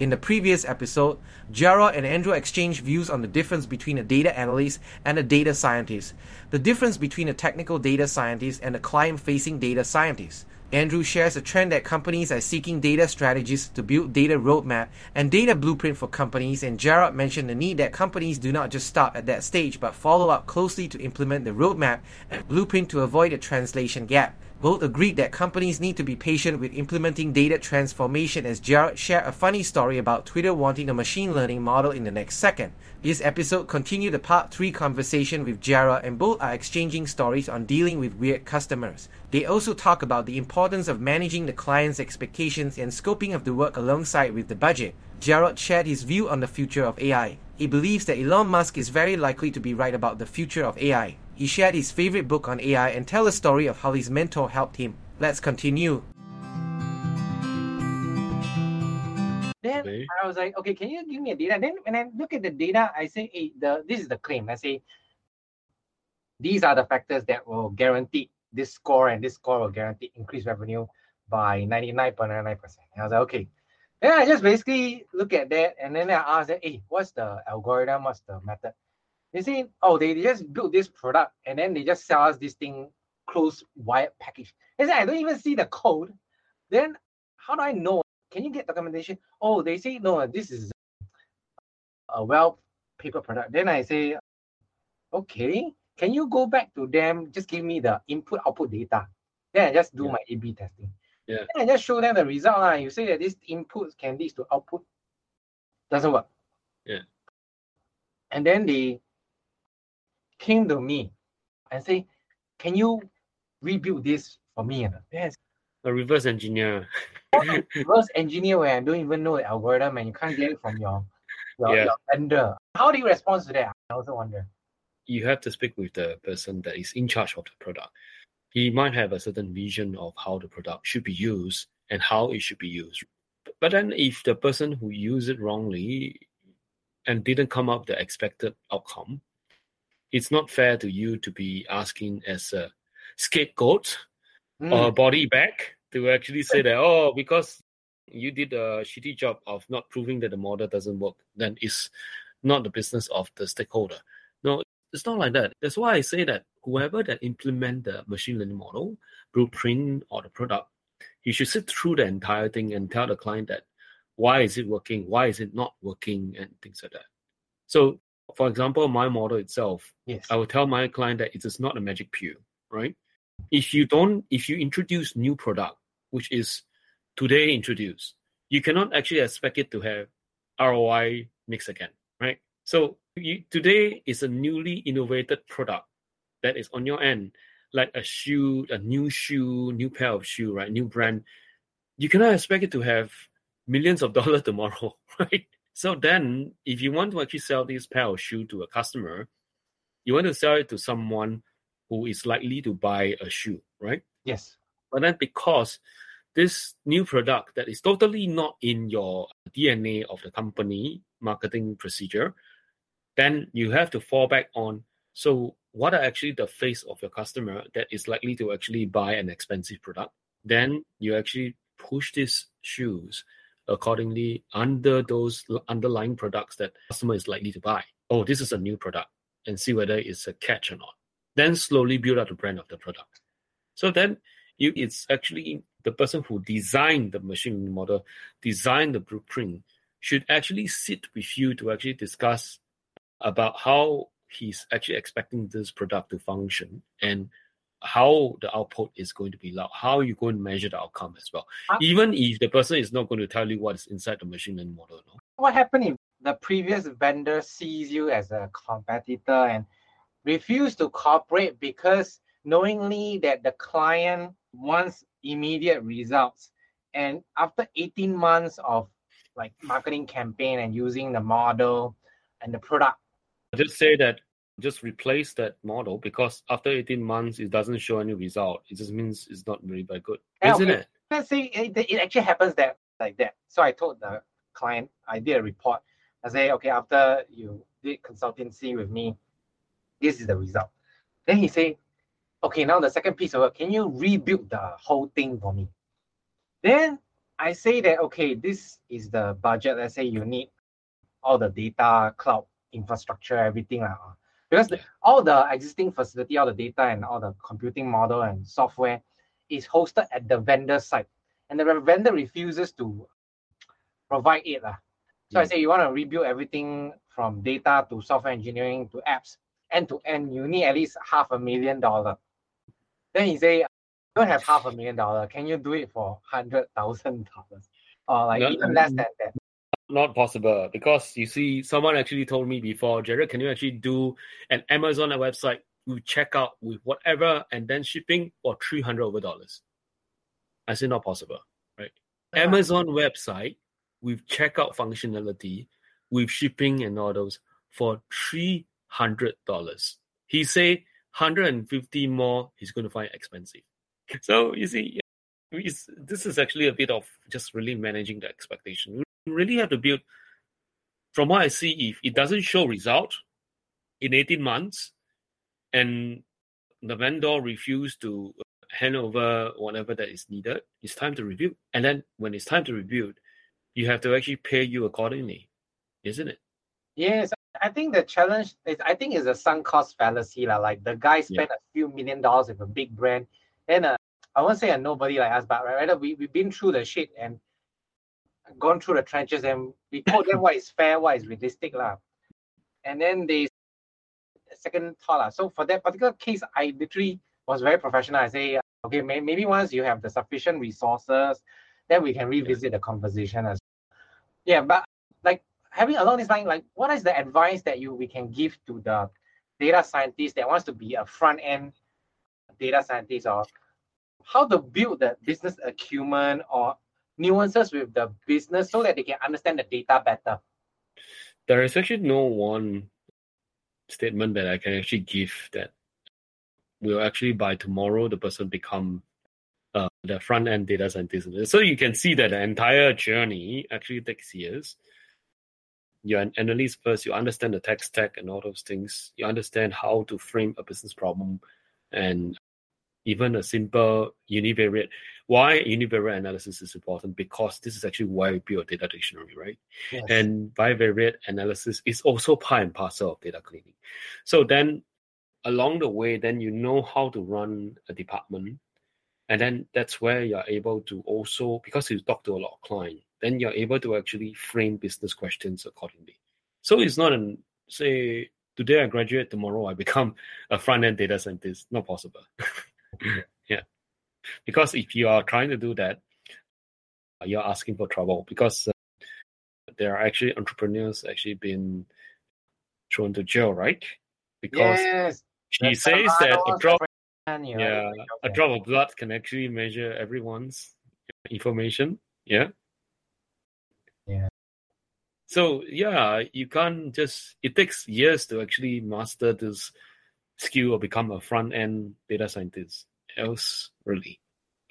In the previous episode, Jarrod and Andrew exchanged views on the difference between a data analyst and a data scientist, the difference between a technical data scientist and a client facing data scientist. Andrew shares a trend that companies are seeking data strategies to build data roadmap and data blueprint for companies, and Jarrod mentioned the need that companies do not just stop at that stage but follow up closely to implement the roadmap and blueprint to avoid a translation gap. Both agreed that companies need to be patient with implementing data transformation as Jarrod shared a funny story about Twitter wanting a machine learning model in the next second. This episode continued the part 3 conversation with Jarrod and both are exchanging stories on dealing with weird customers. They also talk about the importance of managing the client's expectations and scoping of the work alongside with the budget. Jarrod shared his view on the future of AI. He believes that Elon Musk is very likely to be right about the future of AI. He shared his favorite book on AI and tell a story of how his mentor helped him. Let's continue. Then I was like, okay, can you give me a data? Then when I look at the data, I say, hey, the this is the claim. I say, these are the factors that will guarantee this score and this score will guarantee increased revenue by 99.99%. I was like, okay. Then I just basically look at that and then I ask that, hey, what's the algorithm? What's the method? They say, oh, they, they just built this product and then they just sell us this thing closed wired package. They say, I don't even see the code. Then how do I know? Can you get documentation? Oh, they say, no, this is a well paper product. Then I say, okay, can you go back to them? Just give me the input output data. Then I just do Yeah. my A/B testing. Yeah. Then I just show them the result. lah. You say that this input can lead to output. Doesn't work. Yeah. And then they came to me and say, Can you rebuild this for me? Yes. A reverse engineer. Reverse engineer where I don't even know the algorithm and you can't get it from your your, Yeah. your vendor. How do you respond to that? I also wonder. You have to speak with the person that is in charge of the product. He might have a certain vision of how the product should be used and how it should be used. But then if the person who used it wrongly and didn't come up with the expected outcome, it's not fair to you to be asking as a scapegoat Hmm. or a body bag to actually say that oh because you did a shitty job of not proving that the model doesn't work then it's not the business of the stakeholder. No it's not like that. That's why i say that whoever that implement the machine learning model blueprint or the product he should sit through the entire thing and tell the client that why is it working why is it not working and things like that. So for example my model itself yes. I will tell my client that it is not a magic pill, right? If you don't, if you introduce new product, which is today introduced, you cannot actually expect it to have ROI next again, right? So you, today is a newly innovated product that is on your end, like a shoe, a new shoe, new pair of shoe, right? New brand. You cannot expect it to have millions of dollars tomorrow, right? So then, if you want to actually sell this pair of shoe to a customer, you want to sell it to someone who is likely to buy a shoe, right? Yes. But then because this new product that is totally not in your DNA of the company marketing procedure, then you have to fall back on so what are actually the face of your customer that is likely to actually buy an expensive product? Then you actually push these shoes accordingly under those underlying products that customer is likely to buy. Oh, this is a new product and see whether it's a catch or not. then slowly build up the brand of the product. So then you, it's actually the person who designed the machine model, designed the blueprint, should actually sit with you to actually discuss about how he's actually expecting this product to function and how the output is going to be loud, how you're going to measure the outcome as well. Uh, Even if the person is not going to tell you what is inside the machine learning model. No? What happened if the previous vendor sees you as a competitor and refuse to cooperate because knowingly that the client wants immediate results and after 18 months of like marketing campaign and using the model and the product just say that just replace that model because after 18 months it doesn't show any result. It just means it's not really very good yeah, isn't okay. it? Let's say it, it actually happens that like that. So i told the client i did a report. I say okay after you did consultancy with me this is the result. Then he say okay now the second piece of work can you rebuild the whole thing for me? Then i say that okay this is the budget. Let's say you need all the data cloud infrastructure everything uh, because the, all the existing facility, all the data and all the computing model and software is hosted at the vendor site. And the vendor refuses to provide it. Uh. So I say you want to rebuild everything from data to software engineering to apps, end to end, you need at least half a million dollar. Then he say, don't have half a million dollar. Can you do it for hundred thousand dollars? Or like no, even less than that not possible because you see, someone actually told me before, Jarrod, can you actually do an Amazon website with checkout with whatever and then shipping for three hundred over dollars? I said not possible, right? Uh-huh. Amazon website with checkout functionality, with shipping and all those for three hundred dollars. He say hundred and fifty more. He's going to find expensive. So you see, this is actually a bit of just really managing the expectation really have to build. From what I see, if it doesn't show result in 18 months, and the vendor refuse to hand over whatever that is needed, it's time to review. And then when it's time to review, you have to actually pay you accordingly, isn't it? Yes, I think the challenge is I think is a sunk cost fallacy. La. Like the guy spent yeah. a few million dollars with a big brand, and uh, I won't say a nobody like us, but rather we, we've been through the shit and gone through the trenches and we told them what is fair, what is realistic. La. And then they second thought. La. So for that particular case, I literally was very professional. I say, okay, may, maybe once you have the sufficient resources, then we can revisit the conversation as well. yeah, but like having along this line, like what is the advice that you we can give to the data scientist that wants to be a front end data scientist or how to build the business acumen or nuances with the business so that they can understand the data better? There is actually no one statement that I can actually give that will actually by tomorrow the person become uh, the front end data scientist. So you can see that the entire journey actually takes years. You're an analyst first, you understand the tech stack and all those things. You understand how to frame a business problem and even a simple univariate. Why univariate analysis is important? Because this is actually why we build a data dictionary, right? Yes. And bivariate analysis is also part and parcel of data cleaning. So then along the way, then you know how to run a department. And then that's where you're able to also, because you talk to a lot of clients, then you're able to actually frame business questions accordingly. So it's not an say today I graduate, tomorrow I become a front end data scientist. Not possible. yeah, because if you are trying to do that, you're asking for trouble because uh, there are actually entrepreneurs actually been thrown to jail, right? Because yes, she says that a drop, yeah, a drop of blood can actually measure everyone's information. Yeah. Yeah. So yeah, you can't just. It takes years to actually master this skill or become a front end data scientist. Else, really.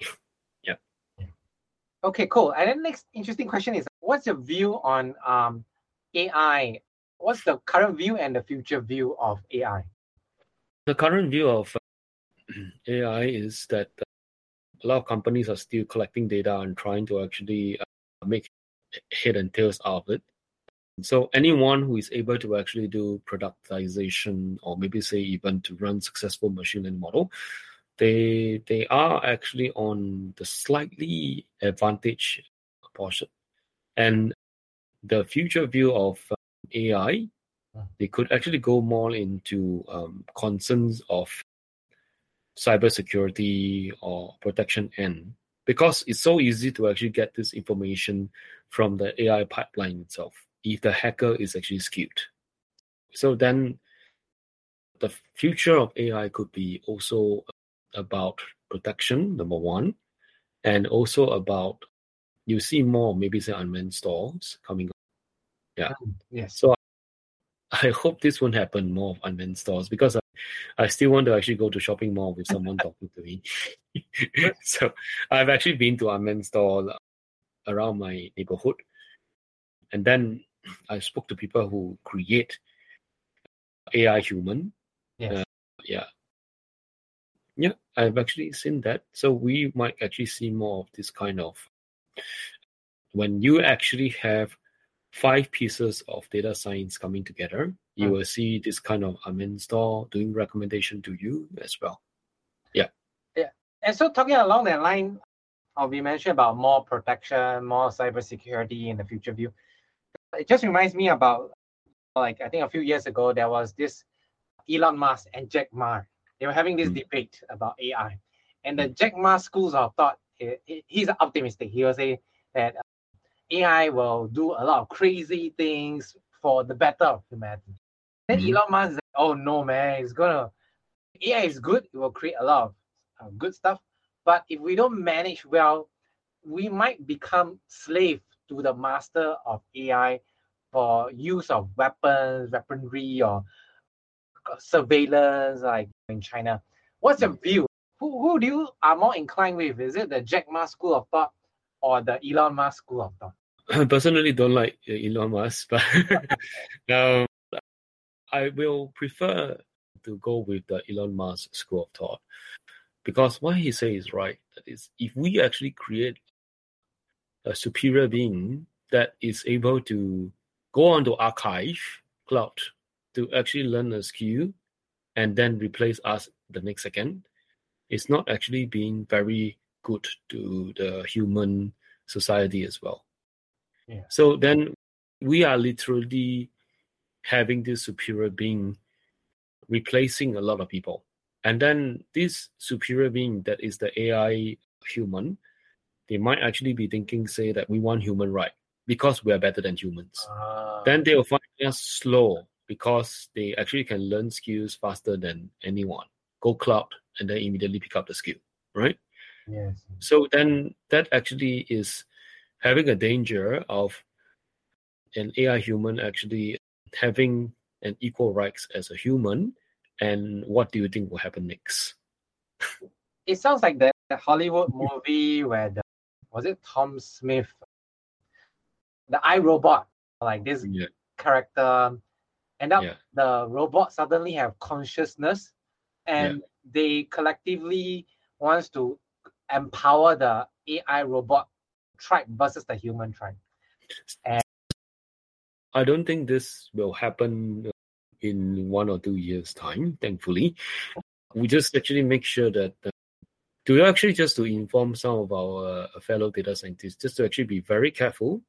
yeah. Okay, cool. And then next interesting question is what's your view on um, AI? What's the current view and the future view of AI? The current view of AI is that uh, a lot of companies are still collecting data and trying to actually uh, make head and tails out of it. So anyone who is able to actually do productization or maybe say even to run successful machine learning model, they they are actually on the slightly advantage portion. And the future view of uh, AI, they could actually go more into um, concerns of cybersecurity or protection end because it's so easy to actually get this information from the AI pipeline itself if the hacker is actually skewed. So then the future of AI could be also about protection, number one, and also about you see more maybe say unmanned stores coming up. Yeah. Mm, Yes. So I hope this won't happen more of unmanned stores because I, I still want to actually go to shopping mall with someone talking to me. so I've actually been to unmanned store around my neighborhood. And then I spoke to people who create AI human. Yes. Yeah. Yeah, I've actually seen that. So we might actually see more of this kind of when you actually have five pieces of data science coming together, you Mm. will see this kind of admin store doing recommendation to you as well. Yeah. Yeah. And so talking along that line, uh, we mentioned about more protection, more cybersecurity in the future view. It just reminds me about like I think a few years ago there was this Elon Musk and Jack Ma. They were having this Mm. debate about AI, and the Jack Ma schools of thought. he- he- He's optimistic. He will say that uh, AI will do a lot of crazy things for the better of humanity. Then Mhm. Elon Musk is like, "Oh no, man! It's gonna AI is good. It will create a lot of uh, good stuff. But if we don't manage well, we might become slave to the master of AI for use of weapons, weaponry, or surveillance, like in China. What's your view? Who, who do you are more inclined with? Is it the Jack Ma school of thought or the Elon Musk school of thought? I personally don't like uh, Elon Musk, but um, I will prefer to go with the Elon Musk school of thought because what he says is right. That is, if we actually create a superior being that is able to go onto archive cloud to actually learn a skill and then replace us the next second, it's not actually being very good to the human society as well. Yeah. So then we are literally having this superior being replacing a lot of people. And then this superior being that is the AI human, they might actually be thinking, say, that we want human right because we are better than humans. Ah, Then they will find us slow because they actually can learn skills faster than anyone. Go cloud and then immediately pick up the skill, right? yes. So then that actually is having a danger of an AI human actually having an equal rights as a human. And what do you think will happen next? It sounds like the, Hollywood movie where the was it Tom Smith, the iRobot, like this Yeah. character, and up Yeah. the robot suddenly have consciousness, and they collectively wants to empower the AI robot tribe versus the human tribe. I don't think this will happen in one or two years' time, thankfully. We just actually make sure that uh, to actually just to inform some of our uh, fellow data scientists, just to actually be very careful.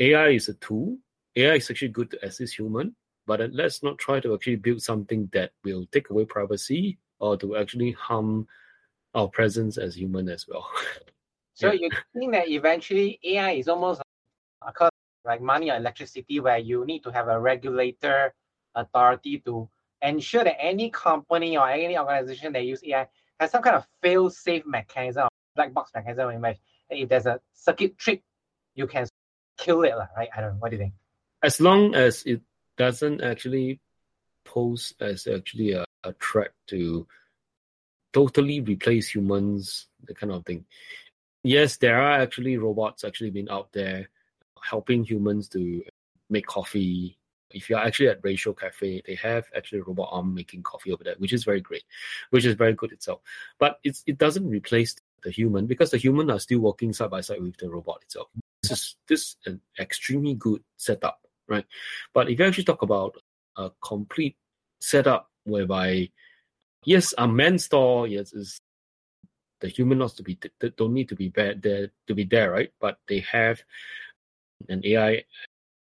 AI is a tool. AI is actually good to assist human, but let's not try to actually build something that will take away privacy or to actually harm our presence as human as well. So Yeah. you think that eventually AI is almost like, like money or electricity, where you need to have a regulator authority to ensure that any company or any organization that use AI has some kind of fail-safe mechanism, black box mechanism in which if there's a circuit trick, you can kill it, right? I don't know. What do you think? as long as it doesn't actually pose as actually a, a threat to totally replace humans, the kind of thing. Yes, there are actually robots actually been out there helping humans to make coffee. If you're actually at Ratio Cafe, they have actually a robot arm making coffee over there, which is very great, which is very good itself. But it's it doesn't replace the human because the human are still working side by side with the robot itself. This is this is an extremely good setup right? But if you actually talk about a complete setup whereby, yes, a man store, yes, is the human not to be don't need to be there to be there, right? But they have an AI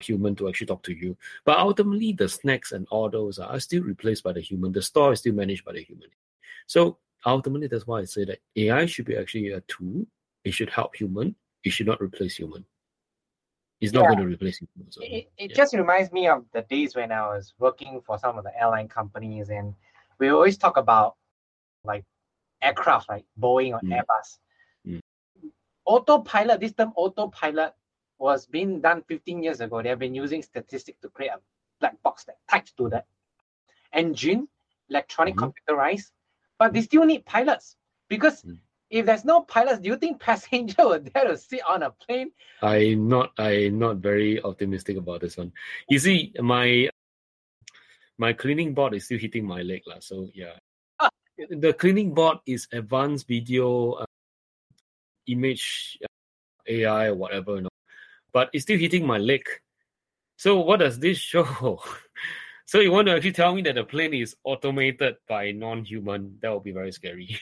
human to actually talk to you. But ultimately, the snacks and all those are still replaced by the human. The store is still managed by the human. So ultimately, that's why I say that AI should be actually a tool. It should help human. It should not replace human. It's not yeah. going to replace human. So, it it yeah. just reminds me of the days when I was working for some of the airline companies, and we always talk about like aircraft, like Boeing or mm. Airbus. Mm. Autopilot, this term autopilot was being done 15 years ago. They have been using statistics to create a black box that tied to the engine, electronic mm-hmm. computerized, but they still need pilots because mm. if there's no pilots, do you think passenger will dare to sit on a plane? I'm not I'm not very optimistic about this one. You see, my my cleaning board is still hitting my leg, la, so yeah. Ah. The cleaning board is advanced video uh, image uh, AI or whatever, you know but it's still hitting my leg. So what does this show? so you want to actually tell me that the plane is automated by non-human? That would be very scary.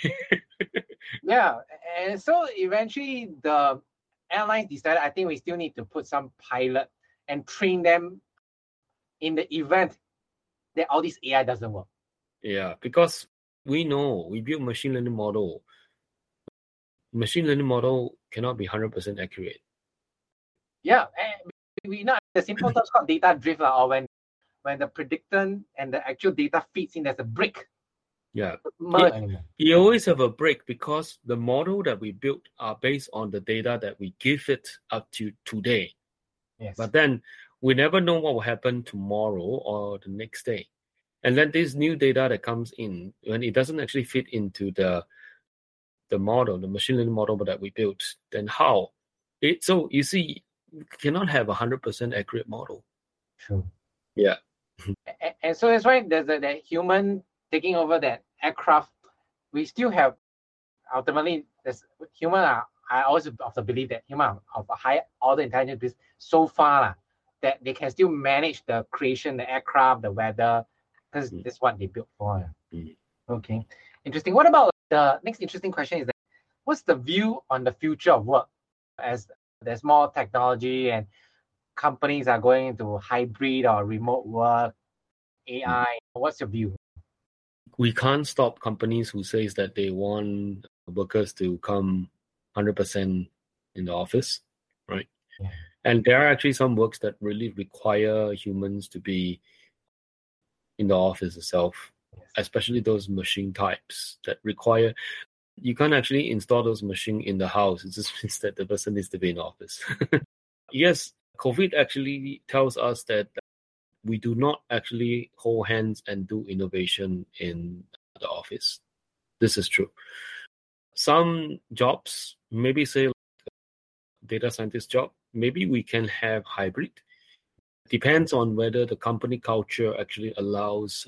yeah, and so eventually the airlines decided I think we still need to put some pilot and train them in the event that all this AI doesn't work. Yeah, because we know we build machine learning model. Machine learning model cannot be hundred percent accurate. Yeah, we know the simple terms called data drift, or when when the predictor and the actual data feeds in, there's a break. Yeah, you always have a break because the model that we built are based on the data that we give it up to today. Yes. But then we never know what will happen tomorrow or the next day. And then this new data that comes in, when it doesn't actually fit into the the model, the machine learning model that we built, then how? It so you see, cannot have a hundred percent accurate model. True. Yeah. and, and so that's why there's a, that human taking over that aircraft. We still have ultimately there's human are I always of the belief that human of a high order intelligence is so far la, that they can still manage the creation, the aircraft, the weather, because mm. that's what they built for. Mm. Okay, interesting. What about the next interesting question is that what's the view on the future of work as there's more technology and companies are going into hybrid or remote work, hmm. AI. What's your view? We can't stop companies who says that they want workers to come 100% in the office, right? Yeah. And there are actually some works that really require humans to be in the office itself, yes. especially those machine types that require you can't actually install those machines in the house. It just means that the person needs to be in office. yes, COVID actually tells us that we do not actually hold hands and do innovation in the office. This is true. Some jobs, maybe say like data scientist job, maybe we can have hybrid. Depends on whether the company culture actually allows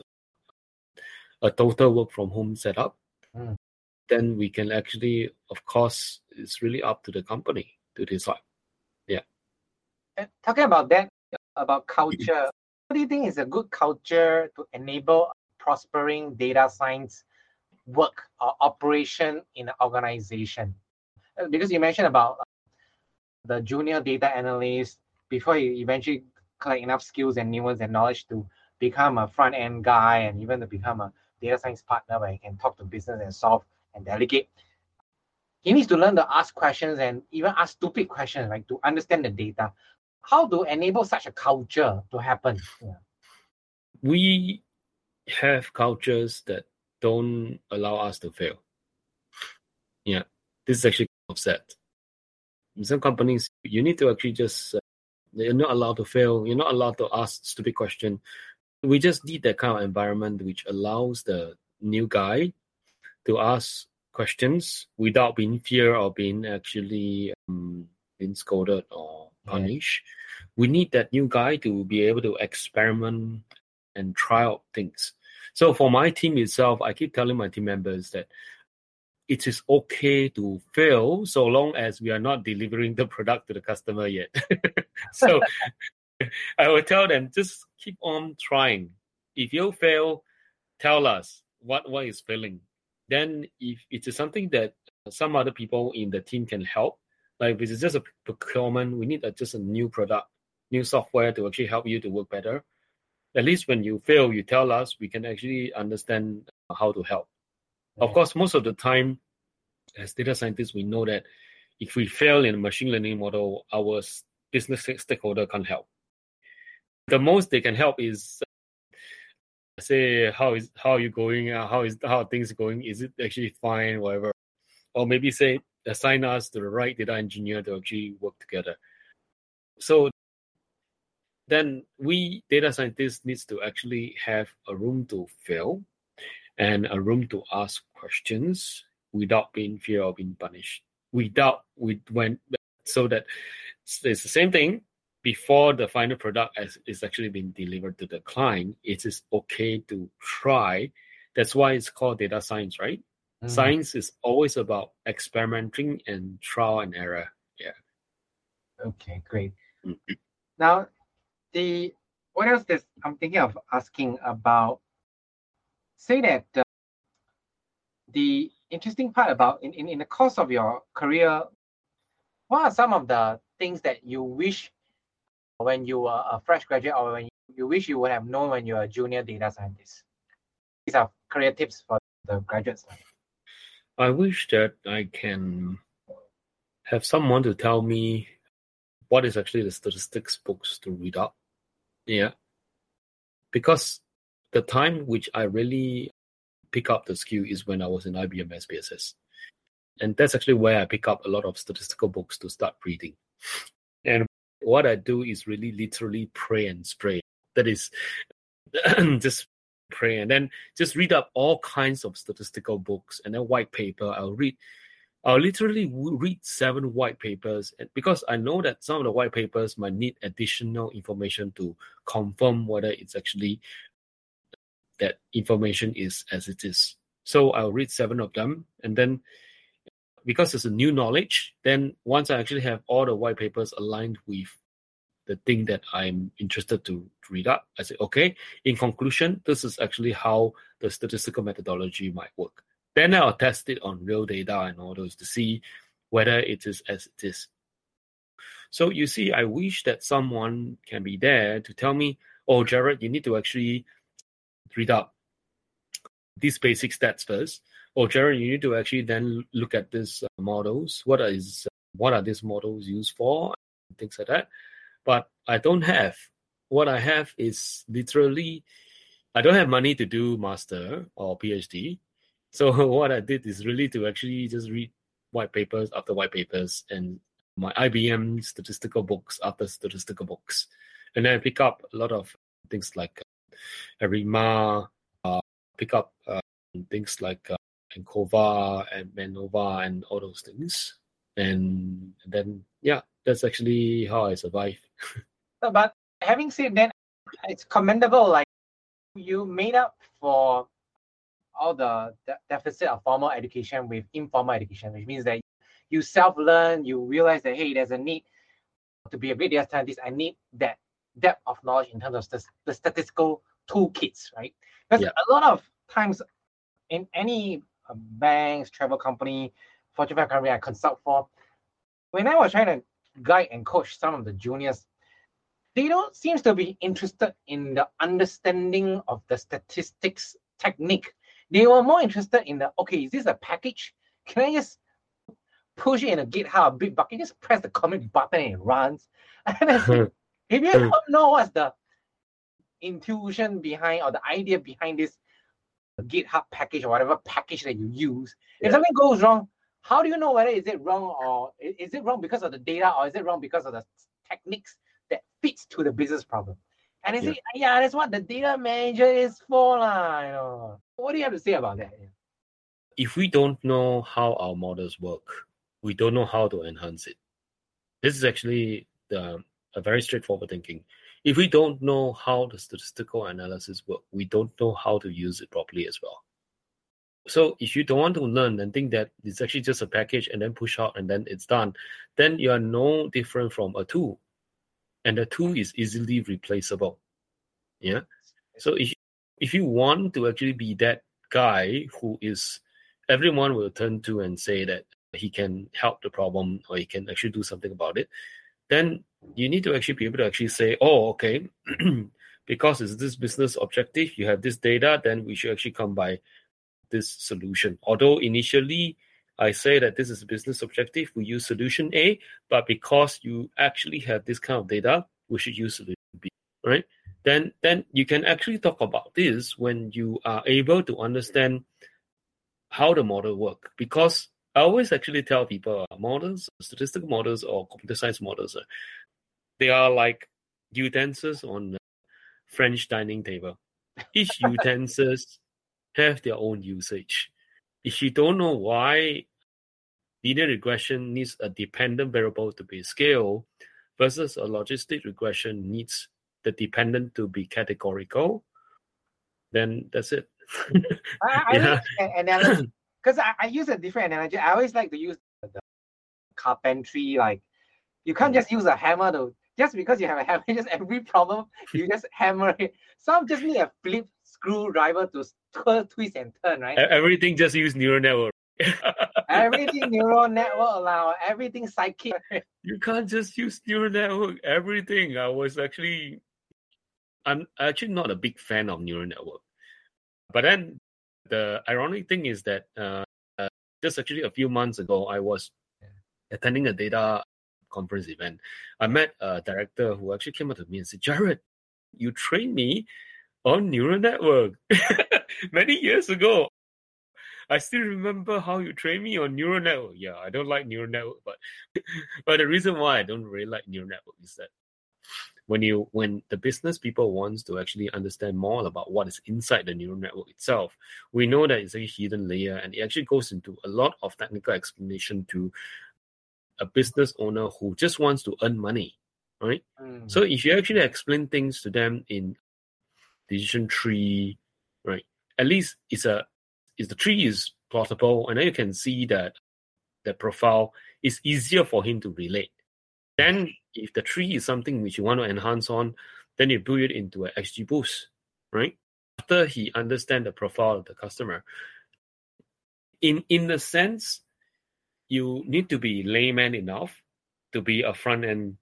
a total work from home setup. Mm then we can actually, of course, it's really up to the company to decide. Yeah. Talking about that, about culture, what do you think is a good culture to enable prospering data science work or operation in an organization? Uh, because you mentioned about uh, the junior data analyst before you eventually collect enough skills and nuance and knowledge to become a front end guy and even to become a data science partner where you can talk to business and solve and delegate. He needs to learn to ask questions and even ask stupid questions, right, to understand the data. How to enable such a culture to happen? Yeah. We have cultures that don't allow us to fail. Yeah, this is actually upset. In some companies, you need to actually just uh, you're not allowed to fail. You're not allowed to ask stupid question. We just need that kind of environment which allows the new guy to ask questions without being fear or being actually um, being scolded or punished. Yeah. We need that new guy to be able to experiment and try out things. So for my team itself, I keep telling my team members that it is okay to fail so long as we are not delivering the product to the customer yet. so I will tell them just keep on trying. If you fail, tell us what what is failing. Then if it is something that some other people in the team can help, like if it's just a procurement, we need a, just a new product, new software to actually help you to work better. At least when you fail, you tell us, we can actually understand how to help. Of course, most of the time, as data scientists, we know that if we fail in a machine learning model, our business stakeholder can't help. The most they can help is say how is how are you going, uh, how is how things going, is it actually fine, whatever, or maybe say assign us to the right data engineer to actually work together. So then we data scientists needs to actually have a room to fail and a room to ask questions without being fear of being punished. Without we when so that it's the same thing before the final product has, is actually being delivered to the client. It is okay to try. That's why it's called data science, right? Mm-hmm. Science is always about experimenting and trial and error. Yeah. Okay, great. Mm-hmm. Now, the what else is I'm thinking of asking about? Say that uh, the interesting part about in, in, in the course of your career, what are some of the things that you wish when you were a fresh graduate or when you, wish you would have known when you're a junior data scientist? These are career tips for the graduates. I wish that I can have someone to tell me what is actually the statistics books to read up. Yeah. Because the time which I really pick up the skill is when I was in IBM SPSS. And that's actually where I pick up a lot of statistical books to start reading. What I do is really literally pray and spray. That is just pray and then just read up all kinds of statistical books and then white paper. I'll read I'll literally read seven white papers because I know that some of the white papers might need additional information to confirm whether it's actually that information is as it is. So I'll read seven of them, and then because it's a new knowledge, then once I actually have all the white papers aligned with the thing that I'm interested to read up, I say, okay, in conclusion, this is actually how the statistical methodology might work. Then I'll test it on real data and all those to see whether it is as it is. So you see, I wish that someone can be there to tell me, oh, Jarrod, you need to actually read up these basic stats first. Oh, Jarrod, you need to actually then look at these uh, models. What is what are these models used for? Things like that. But I don't have. What I have is literally, I don't have money to do master or PhD. So what I did is really to actually just read white papers after white papers and my IBM statistical books after statistical books, and then I pick up a lot of things like ARIMA, uh, pick up uh, things like uh, ANCOVA and MANOVA and all those things. And, and then, yeah, that's actually how I survive. but having said that, it's commendable. Like you made up for all the de- deficit of formal education with informal education, which means that you self-learn, you realize that hey, there's a need to be a great data scientist. I need that depth of knowledge in terms of the, the statistical toolkits, right? Because yeah. a lot of times in any banks, travel company, Fortune 5 company I consult for, when I was trying to guide and coach some of the juniors, they don't seem to be interested in the understanding of the statistics technique. They were more interested in the okay, is this a package? Can I just push it in a GitHub Bitbucket? Just press the commit button and it runs. And hmm. if you hmm. don't know what's the intuition behind or the idea behind this GitHub package or whatever package that you use, yeah. if something goes wrong, how do you know whether is it wrong or is it wrong because of the data or is it wrong because of the techniques that fits to the business problem? And I yeah. say, yeah, that's what the data manager is for, lah. You know, what do you have to say about that? If we don't know how our models work, we don't know how to enhance it. This is actually the a very straightforward thinking. If we don't know how the statistical analysis work, we don't know how to use it properly as well. So if you don't want to learn and think that it's actually just a package and then push out and then it's done, then you are no different from a tool. and the tool is easily replaceable. Yeah. So if if you want to actually be that guy who is everyone will turn to and say that he can help the problem or he can actually do something about it, then you need to actually be able to actually say, oh, okay, because it's this business objective, you have this data, then we should actually come by this solution. Although initially I say that this is a business objective, we use solution A, but because you actually have this kind of data, we should use solution B, right? Then, then you can actually talk about this when you are able to understand how the model work. Because I always actually tell people uh, models, statistical models or computer science models, uh, they are like utensils on French dining table. Each utensils have their own usage. If you don't know why linear regression needs a dependent variable to be scaled versus a logistic regression needs the dependent to be categorical, then that's it. I, I yeah. analogy because I, I use a different analogy. I always like to use the carpentry. Like you can't mm. just use a hammer to just because you have a hammer. Just every problem you just hammer it. Some just need a flip screwdriver to twist and turn, right? Everything just use neural network. everything neural network allow everything scikit. You can't just use neural network. Everything. I was actually, I'm actually not a big fan of neural network, but then the ironic thing is that uh, uh, just actually a few months ago, I was attending a data conference event. I met a director who actually came up to me and said, Jarrod, you trained me on neural network many years ago. I still remember how you trained me on neural network. Yeah, I don't like neural network, but but the reason why I don't really like neural network is that when you when the business people wants to actually understand more about what is inside the neural network itself, we know that it's a hidden layer and it actually goes into a lot of technical explanation to a business owner who just wants to earn money, right? Mm. So if you actually explain things to them in decision tree, right? At least it's a is the tree is plotable, and then you can see that the profile is easier for him to relate. Then if the tree is something which you want to enhance on, then you build it into an XGBoost, right? After he understand the profile of the customer. In in the sense, you need to be layman enough to be a front end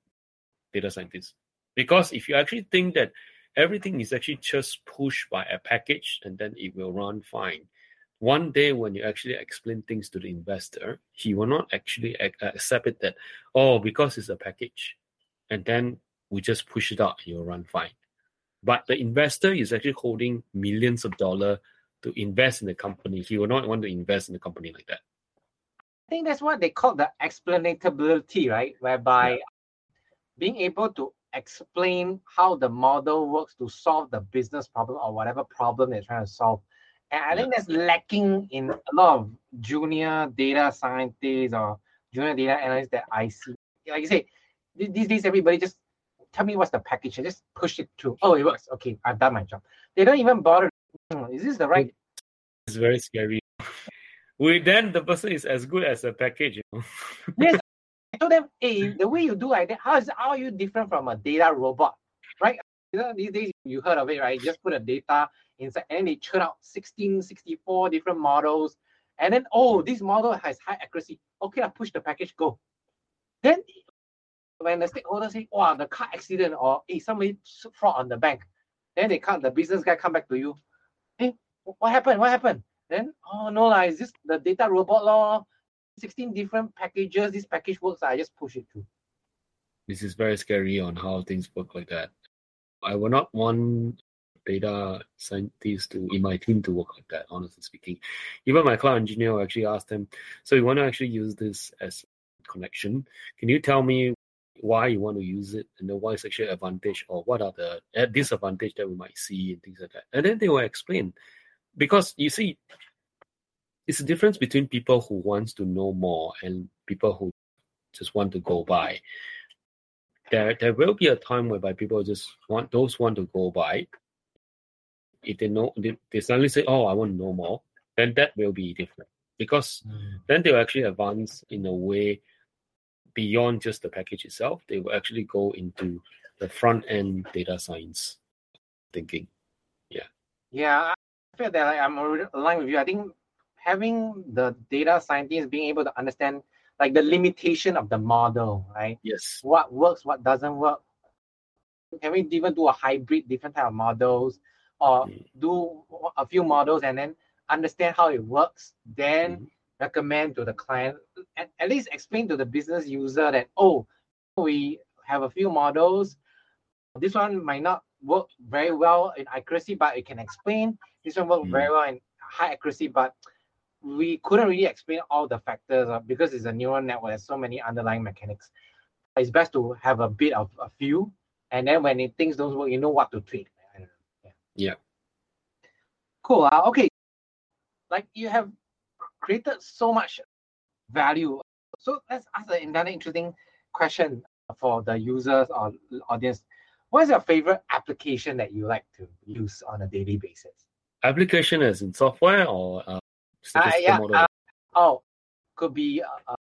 data scientist. Because if you actually think that everything is actually just pushed by a package and then it will run fine, one day when you actually explain things to the investor, he will not actually uh, accept it that, oh, because it's a package. And then we just push it out, and it will run fine. But the investor is actually holding millions of dollars to invest in the company. He will not want to invest in the company like that. I think that's what they call the explainability, right? Whereby yeah. being able to explain how the model works to solve the business problem or whatever problem they're trying to solve and I think that's lacking in a lot of junior data scientists or junior data analysts that I see. Like you say, these days everybody just tell me what's the package and just push it through. Oh, it works. Okay, I've done my job. They don't even bother. Is this the right? It's very scary. We then the person is as good as a package. You know? yes, I told them, hey, the way you do like that, how is how are you different from a DataRobot, right? You know, these days you heard of it, right? You just put a data inside and they churn out 16, 64 different models. And then, oh, this model has high accuracy. Okay, I push the package, go. Then when the stakeholder say, wow, the car accident or hey, somebody fraud on the bank, then they come, the business guy come back to you. Hey, what happened? What happened? Then, oh no, la, is this the DataRobot law? 16 different packages. This package works. I just push it through. This is very scary on how things work like that. I will not want data scientists to in my team to work like that. Honestly speaking, even my cloud engineer actually asked them, so you want to actually use this as connection? Can you tell me why you want to use it and what is actually advantage or what are the uh, disadvantage that we might see and things like that? And then they will explain because you see, it's a difference between people who wants to know more and people who just want to go by there there will be a time whereby people just want those want to go by if they know they, they suddenly say, "Oh, I want to know more," then that will be different because mm. then they'll actually advance in a way beyond just the package itself. They will actually go into the front end data science thinking. Yeah. Yeah, I feel that like, I'm aligned with you. I think having the data scientists being able to understand like the limitation of the model, right? Yes. What works, what doesn't work. Can we even do a hybrid, different type of models, or Mm. do a few models and then understand how it works? Then Mhm. recommend to the client, at, at least explain to the business user that oh, we have a few models. This one might not work very well in accuracy, but it can explain. This one work very well in high accuracy, but we couldn't really explain all the factors uh, because it's a neural network. There's so many underlying mechanics. It's best to have a bit of a few, and then when it, things don't work, you know what to tweak. I. Yeah. Cool. Uh, okay. Like you have created so much value. So let's ask another interesting question for the users or audience. What is your favorite application that you like to use on a daily basis? Application is in software or uh, Uh, statistical yeah. model? uh, oh, could be. Uh,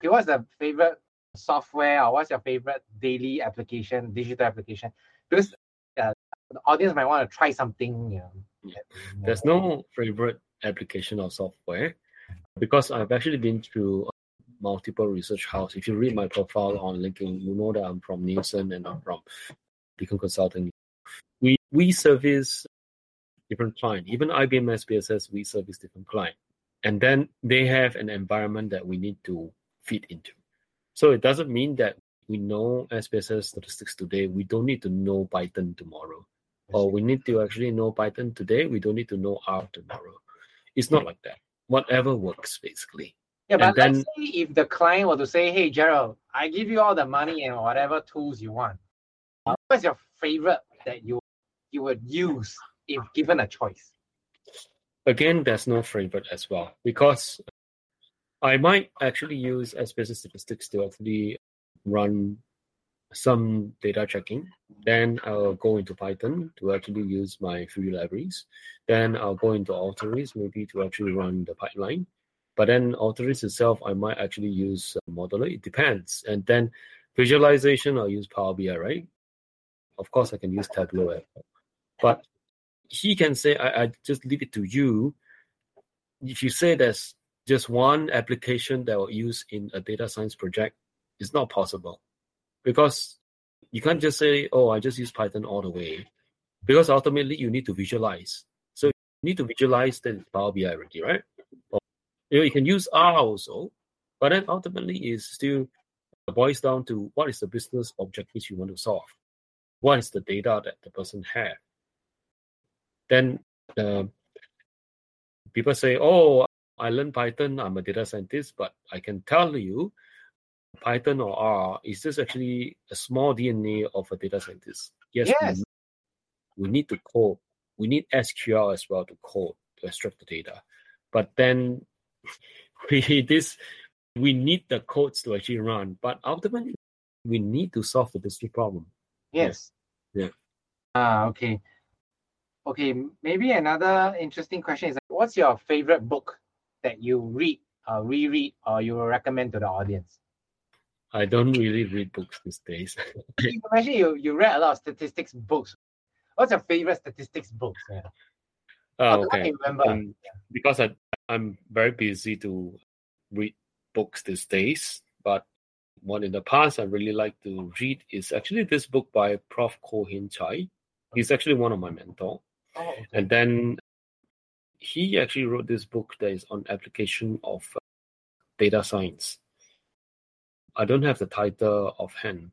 okay, what's the favorite software or what's your favorite daily application, digital application? Because uh, the audience might want to try something. You know, Yeah. that, you know, There's no favorite application or software because I've actually been through multiple research houses. If you read my profile on LinkedIn, you know that I'm from Nielsen and I'm from Beacon Consulting. We we service different client. Even IBM SPSS, we service different client. And then they have an environment that we need to fit into. So it doesn't mean that we know SPSS statistics today. We don't need to know Python tomorrow. Or we need to actually know Python today. We don't need to know R tomorrow. It's not like that. Whatever works, basically. Yeah, but then- let's say if the client were to say, "Hey, Jarrod, I give you all the money and whatever tools you want. Uh, What's your favorite that you you would use if given a choice?" Again, there's no favorite as well because I might actually use SPSS statistics to actually run some data checking. Then I'll go into Python to actually use my free libraries. Then I'll go into Alteryx maybe to actually run the pipeline. But then Alteryx itself, I might actually use a modeler. It depends. And then visualization, I'll use Power BI, right? Of course, I can use Tableau. But he can say, I, I just leave it to you. If you say there's just one application that will use in a data science project, it's not possible because you can't just say, oh, I just use Python all the way. Because ultimately you need to visualize. So you need to visualize then Power BI already, right? Or, you know, you can use R also, but then ultimately it still boils down to what is the business objectives you want to solve? What is the data that the person have? Then uh, people say, oh, I learned Python, I'm a data scientist, but I can tell you Python or R is just actually a small DNA of a data scientist. Yes, we Yes. need- we need to code. We need SQL as well to code to extract the data. But then we this we need the codes to actually run. But ultimately, we need to solve the business problem. Yes. Yeah. Ah, okay. Okay, maybe another interesting question is like, what's your favorite book that you read, uh, reread, or you will recommend to the audience? I don't really read books these days. you mentioned you, you read a lot of statistics books. What's your favorite statistics books? Yeah. Oh, Or the one okay. Um, because I I'm very busy to read books these days, but one in the past I really like to read is actually this book by Prof. Koh Hian Chye. He's actually one of my mentor, Oh, okay. and then he actually wrote this book that is on application of uh, data science. I don't have the title offhand,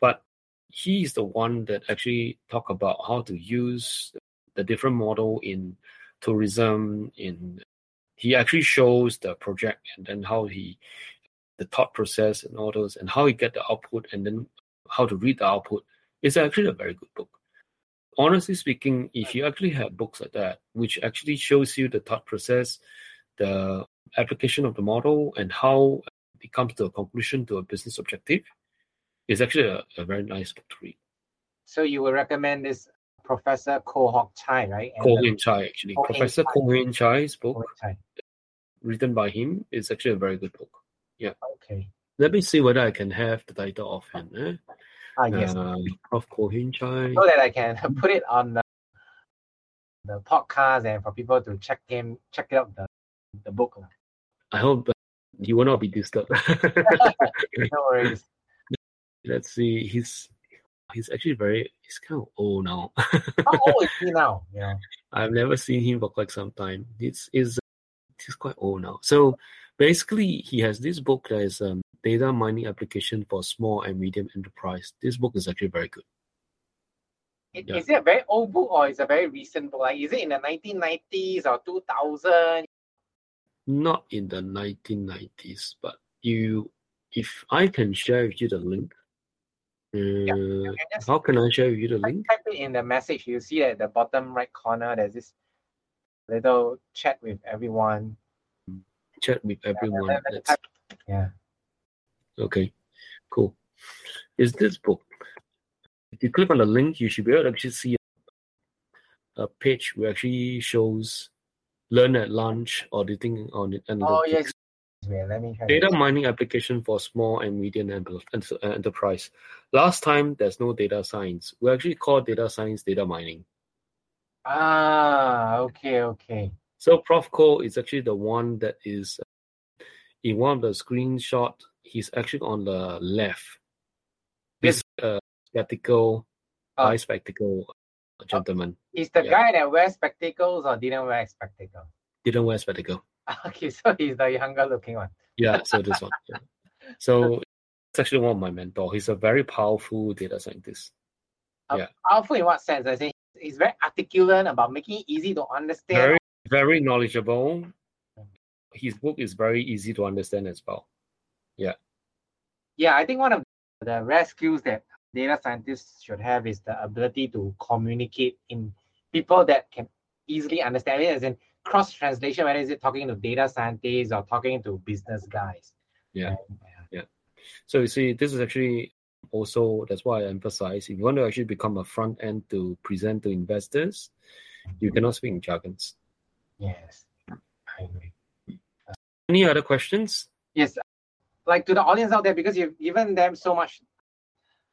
but he is the one that actually talk about how to use the different model in tourism in he actually shows the project and then how he the thought process and all those and how he get the output and then how to read the output is actually a very good book honestly speaking if you actually have books like that which actually shows you the thought process the application of the model and how it comes to a conclusion to a business objective it's actually a, a very nice book to read So you would recommend this Professor Ko Hok Chai, right? And Koh Hian Chye actually Ko professor Chai. Koh Hian Chye's Ko book Chai. written by him is actually a very good book Okay. Let me see whether I can have the title offhand. Eh? Ah, yes. Uh, Prof. Koh Hian Chye. so that I can put it on the, the podcast and for people to check him check out the the book. I hope that he will not be disturbed. No worries. Let's see. He's he's actually very he's kind of old now. How old is he now? You know. I've never seen him for quite some time. It's is he's quite old now. So basically, he has this book that is um, data mining application for small and medium enterprise. This book is actually very good. It, Yeah. Is it a very old book or is it a very recent book? Like, is it in the 1990s or 2000? Not in the 1990s, but you, if I can share with you the link. Uh, can just- how can I share with you the link? type it in the message. You see at the bottom right corner, there's this little chat with everyone. Chat with everyone. let- let That's- Yeah. Okay, cool. Is this book? If you click on the link, you should be able to actually see a page where actually shows learn at lunch auditing on it and Oh, yes. Wait, let me try. data mining application for small and medium enter- enter- enterprise. Last time there's no data science. We actually call data science data mining. Ah, okay, okay. So Prof. Koh is actually the one that is uh, in one of the screenshot. He's actually on the left. This uh, spectacle, Oh. eye spectacle gentleman Is the Yeah. guy that wears spectacles or didn't wear spectacles? didn't wear spectacle. Okay, so he's the younger looking one. Yeah, so this one. yeah. So it's actually one of my mentor. He's a very powerful data scientist. Powerful in what sense? I say he's very articulate about making it easy to understand. Very, very knowledgeable. His book is very easy to understand as well. Yeah, Yeah, I think one of the rare skills that data scientists should have is the ability to communicate in people that can easily understand it, as in cross translation, whether is it talking to data scientists or talking to business guys. Yeah. yeah. So you see, this is actually also that's why I emphasize if you want to actually become a front end to present to investors, you cannot speak in jargons. Yes, I agree. Any other questions? Yes, like to the audience out there, because you've given them so much.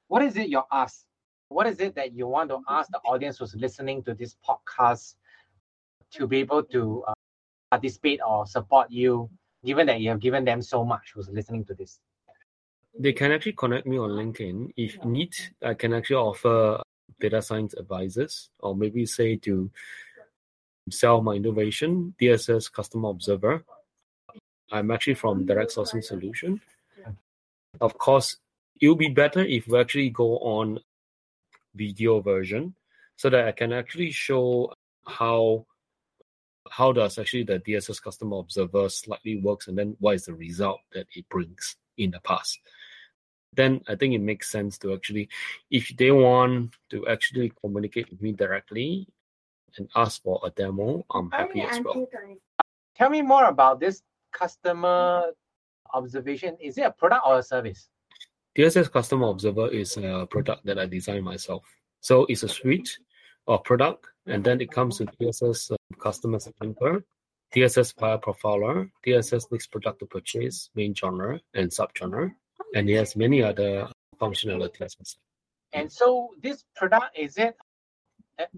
What is it you're asked? What is it that you want to ask the audience who's listening to this podcast to be able to uh, participate or support you, given that you have given them so much who's listening to this? They can actually connect me on LinkedIn. If need, I can actually offer data science advisors, or maybe say to sell my innovation, DSS Customer Observer. I'm actually from Direct Sourcing Solution. Of course, it will be better if we actually go on video version so that I can actually show how how does actually the DSS Customer Observer slightly works and then what is the result that it brings in the past. Then I think it makes sense to actually, if they want to actually communicate with me directly and ask for a demo, I'm happy as well. Tell me more about this customer observation. Is it a product or a service? DSS Customer Observer is a product that I designed myself. So it's a suite of product, and then it comes with DSS uh, Customer Segmenter, DSS Buyer Profiler, DSS Next Product to Purchase, main genre and subgenre, and it has many other functionalities. And so this product is it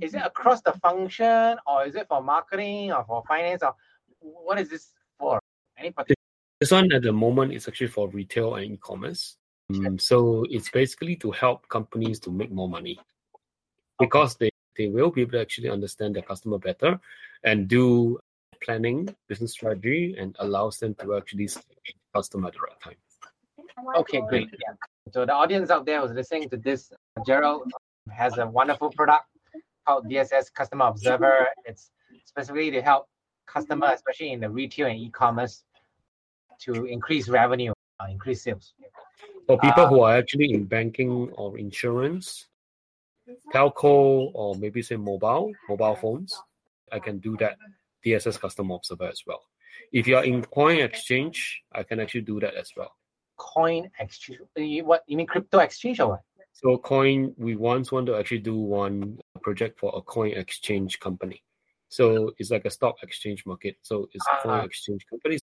is it across the function or is it for marketing or for finance or what is this for? Any particular? This one at the moment is actually for retail and e-commerce. Um, so it's basically to help companies to make more money because they, they will be able to actually understand their customer better and do planning, business strategy, and allows them to actually serve the customer at the right time. Okay, great. Yeah. So the audience out there who's listening to this, Jarrod has a wonderful product called DSS Customer Observer. It's specifically to help customers, especially in the retail and e-commerce, to increase revenue, uh, increase sales. For people Ah. who are actually in banking or insurance, telco, or maybe say mobile, mobile phones, I can do that DSS Customer Observer as well. If you are in coin exchange, I can actually do that as well. Coin exchange. What you mean crypto exchange or what? So coin, we once want to actually do one project for a coin exchange company. So it's like a stock exchange market. So it's a coin Ah. exchange company.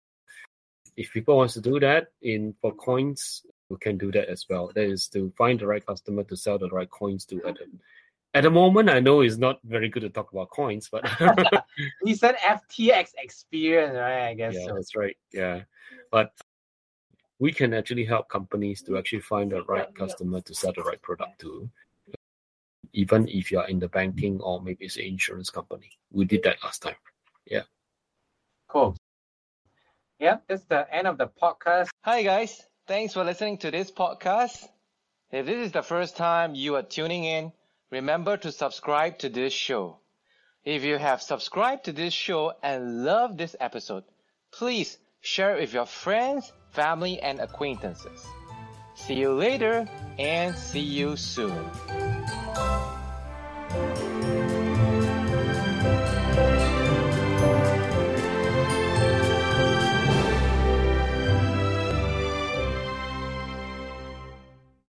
If people wants to do that in for coins, we can do that as well. That is to find the right customer to sell the right coins to at the, at the moment. I know it's not very good to talk about coins, but an FTX experience, right? I guess. Yeah, so. that's right. Yeah, but we can actually help companies to actually find the right customer to sell the right product to. Even if you're in the banking or maybe it's an insurance company, we did that last time. Yeah. Cool. Yeah, that's the end of the podcast. Hi, guys. Thanks for listening to this podcast. If this is the first time you are tuning in, remember to subscribe to this show. If you have subscribed to this show and love this episode, please share it with your friends, family, and acquaintances. See you later and see you soon.